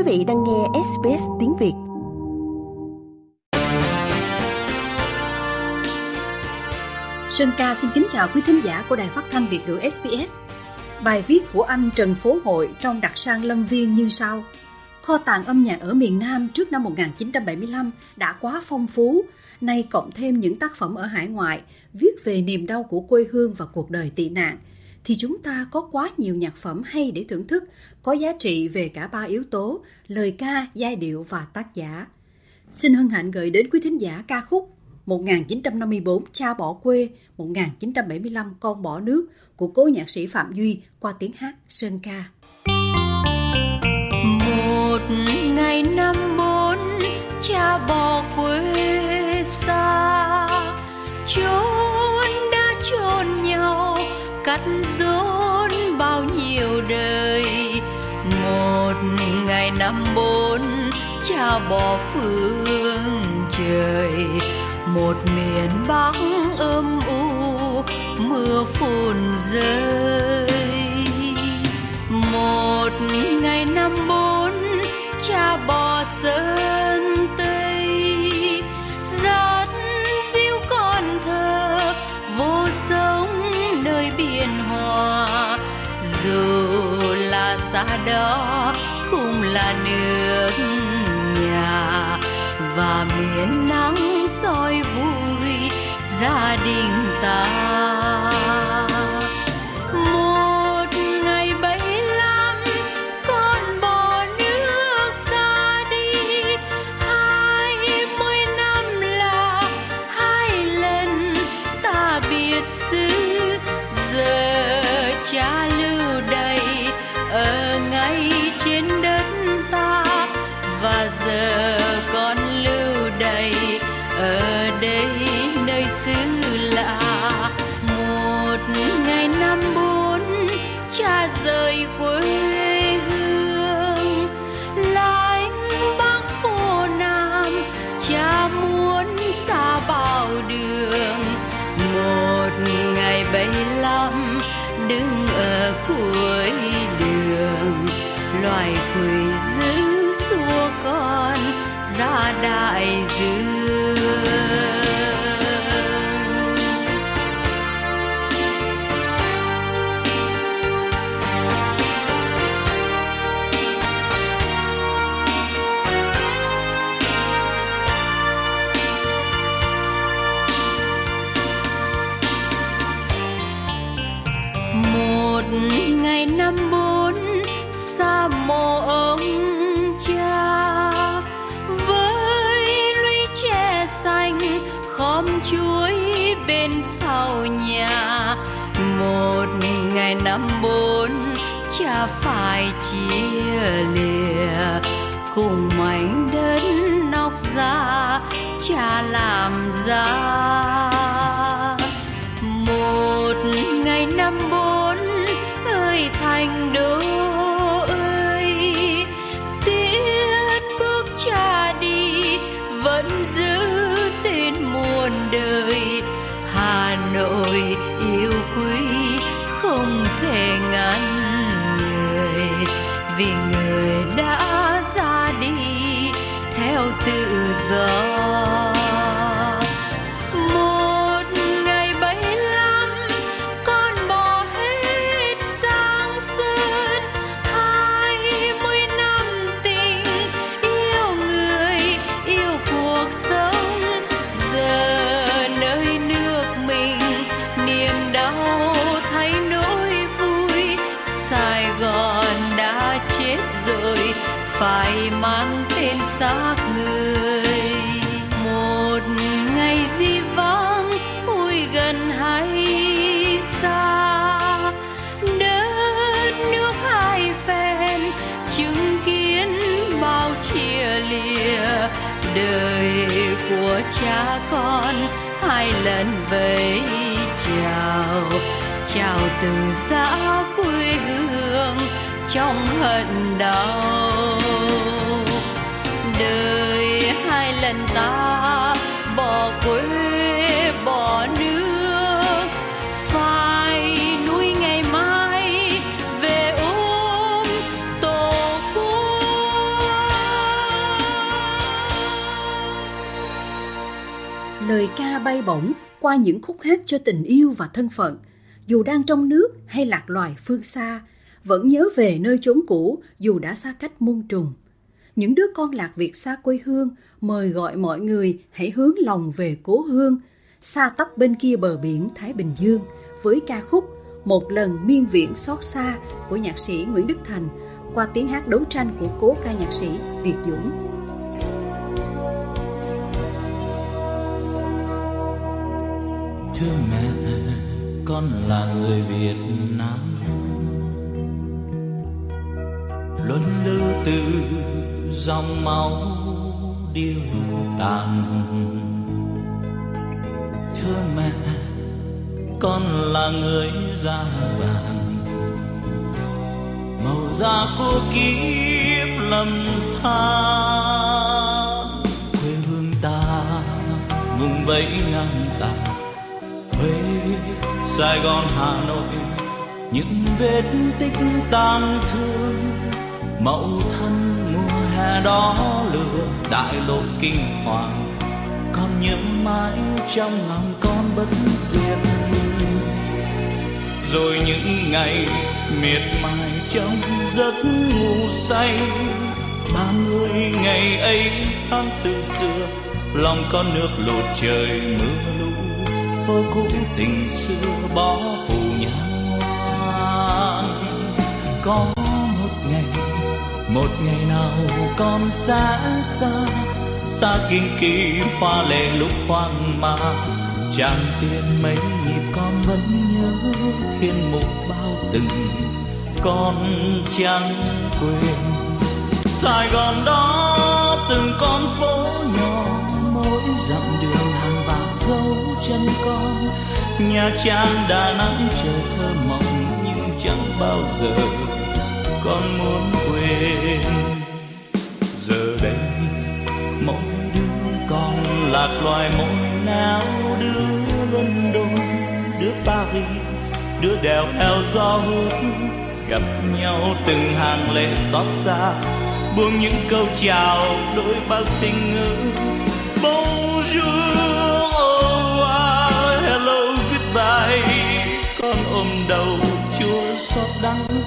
quý vị đang nghe SBS tiếng Việt. Sơn Ca xin kính chào quý thính giả của Đài Phát thanh Việt ngữ SBS. Bài viết của anh Trần Phố Hội trong đặc sang Lâm Viên như sau. Kho tàng âm nhạc ở miền Nam trước năm 1975 đã quá phong phú, nay cộng thêm những tác phẩm ở hải ngoại viết về niềm đau của quê hương và cuộc đời tị nạn – thì chúng ta có quá nhiều nhạc phẩm hay để thưởng thức, có giá trị về cả ba yếu tố, lời ca, giai điệu và tác giả. Xin hân hạnh gửi đến quý thính giả ca khúc 1954 Cha bỏ quê, 1975 Con bỏ nước của cố nhạc sĩ Phạm Duy qua tiếng hát Sơn ca. Một ngày năm bốn cha bỏ quê cắt rốn bao nhiêu đời. Một ngày năm bốn, cha bỏ phương trời. Một miền bắc âm u, mưa phùn rơi. Một ngày năm bốn, cha bỏ rơi. Xa đó cũng là nước nhà. Và miền nắng soi vui gia đình ta. cha rời quê hương. Lánh bắc phố nam, cha muốn xa bao đường. Một ngày bảy lăm, đứng ở cuối đường. Loài quỷ giữ xua con, ra đại dương. Chuối bên sau nhà. Một ngày năm bốn, cha phải chia lìa. Cùng mảnh đất nóc ra, cha làm ra. Một ngày năm bốn, ơi, thành đô đời, hà nội yêu quý không thể ngăn người vì người đã ra đi theo tự do cha con, hai lần vẫy chào. Chào từ giã quê hương, trong hận đau. Đời hai lần ta bay bổng qua những khúc hát cho tình yêu và thân phận, dù đang trong nước hay lạc loài phương xa, vẫn nhớ về nơi chốn cũ dù đã xa cách muôn trùng. Những đứa con lạc Việt xa quê hương mời gọi mọi người hãy hướng lòng về cố hương, xa tấp bên kia bờ biển Thái Bình Dương với ca khúc Một lần miên viễn xót xa của nhạc sĩ Nguyễn Đức Thành qua tiếng hát đấu tranh của cố ca nhạc sĩ Việt Dũng. Thưa mẹ, con là người Việt Nam. Luân lưu từ dòng máu điêu tàn Thưa mẹ, con là người da vàng. Màu da cô kiếp lầm than quê hương ta vùng vẫy ngang huế, sài gòn, hà nội. Những vết tích tan thương, mẫu thân mùa hè đó lửa đại lộ kinh hoàng. Còn nhớ mãi trong lòng con bất diệt. Rồi những ngày miệt mài trong giấc ngủ say, ba mươi ngày ấy tháng từ xưa, lòng con nước lụt trời mưa lũ phố cũ tình xưa bỏ phủ nhà có một ngày một ngày nào con xa xa xa kinh kỳ hoa lệ lúc hoang mang. Chàng tiên mấy nhịp con vẫn nhớ thiên mục bao từng con chẳng quên. Sài Gòn đó từng con phố nhỏ, mỗi dặm đường chân con. Nha Trang Đà Nẵng chờ thơ mộng nhưng chẳng bao giờ. Con muốn quên. Giờ đây, mỗi đứa con lạc loài, mỗi nào đứa London đứa Paris, đứa đèo theo gió hút gặp nhau từng hàng lệ xót xa. Buông những câu chào đôi ba sinh ngữ. Bonjour.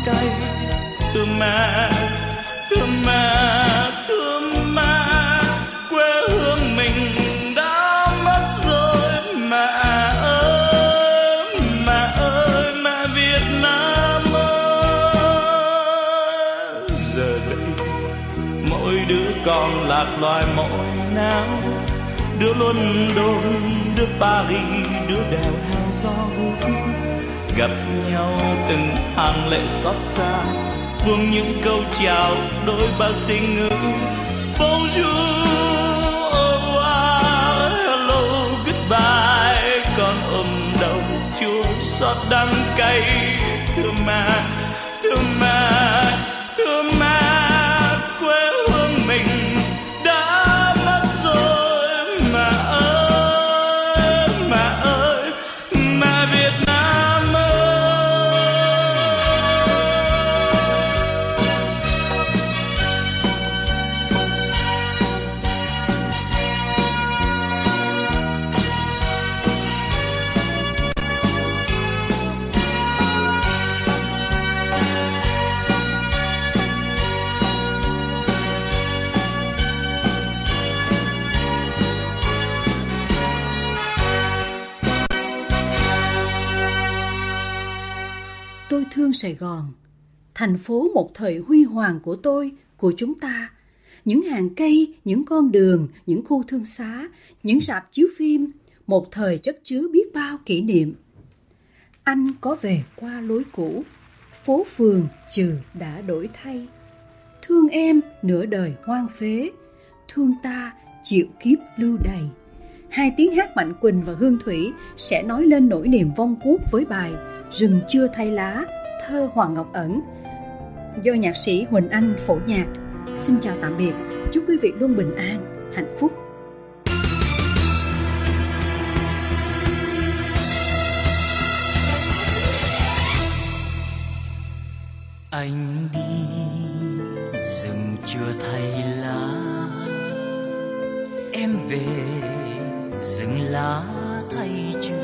Cay thương mẹ thương mẹ thương mẹ quê hương mình đã mất rồi. Mẹ ơi mẹ ơi mẹ Việt Nam ơi. Giờ đây, mỗi đứa con lạc loài mỗi nào đứa London, đứa Paris, đứa đèo heo gió hút gặp nhau từng hàng lệ xót xa. Buông những câu chào đôi ba sinh ngữ. Bonjour, au revoir, hello, goodbye. Con ôm đầu chua xót đắng cay. Thương mẹ thương mẹ Sài Gòn, thành phố một thời huy hoàng của tôi, của chúng ta. Những hàng cây, những con đường, những khu thương xá, những rạp chiếu phim, một thời chất chứa biết bao kỷ niệm. Anh có về qua lối cũ, phố phường trừ đã đổi thay. Thương em nửa đời hoang phế, thương ta chịu kiếp lưu đầy. Hai tiếng hát Mạnh Quỳnh và Hương Thủy sẽ nói lên nỗi niềm vong quốc với bài Rừng chưa thay lá, thơ Hoàng Ngọc Ẩn do nhạc sĩ Huỳnh Anh phổ nhạc. Xin chào tạm biệt, chúc quý vị luôn bình an, hạnh phúc. anh đi rừng chưa thay lá em về rừng lá thay chưa.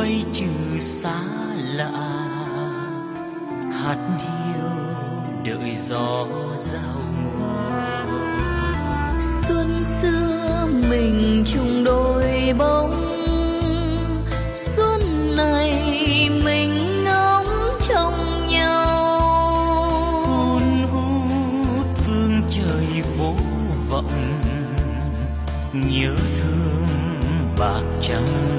Bay trừ xa lạ. Hát điệu đợi gió giao mùa. Xuân xưa mình chung đôi bóng. Xuân này mình ngóng trong nhau. Hun hút phương trời vô vọng. Nhớ thương bạc trắng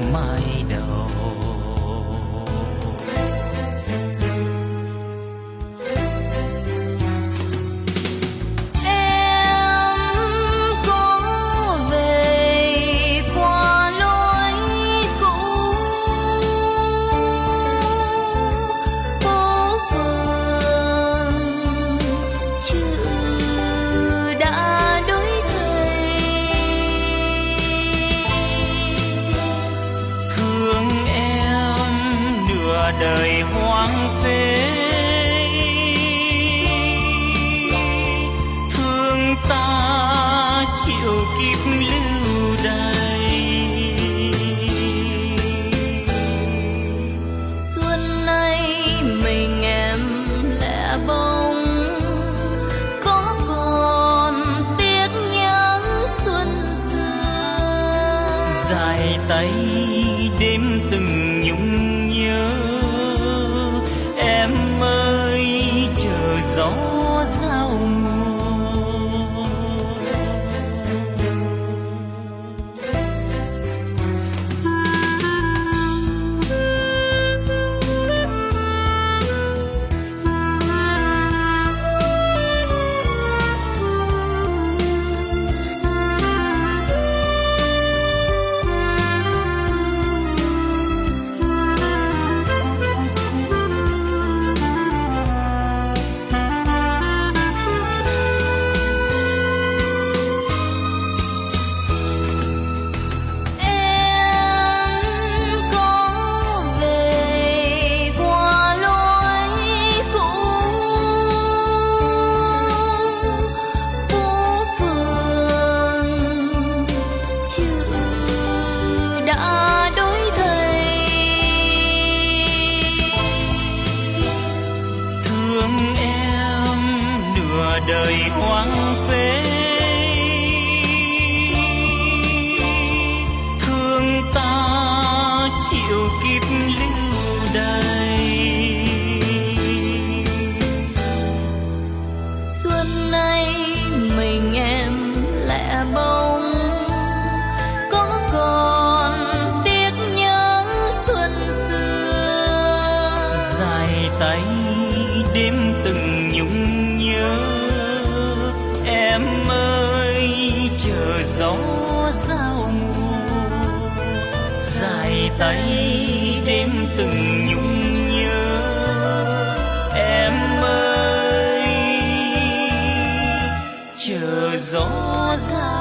đời hoang phế. Thương ta chịu kiếp lưu đày. Xuân nay mình em lẻ bóng, có còn tiếc nhớ xuân xưa. Dài tay đêm từng kiếp lưu đày. Xuân nay mình em lẻ bóng có còn tiếc nhớ xuân xưa. Dài tay đêm từng nhung nhớ, em ơi, chờ gió giao mùa. Dài tay đêm từng nhung nhớ. Em ơi chờ gió ra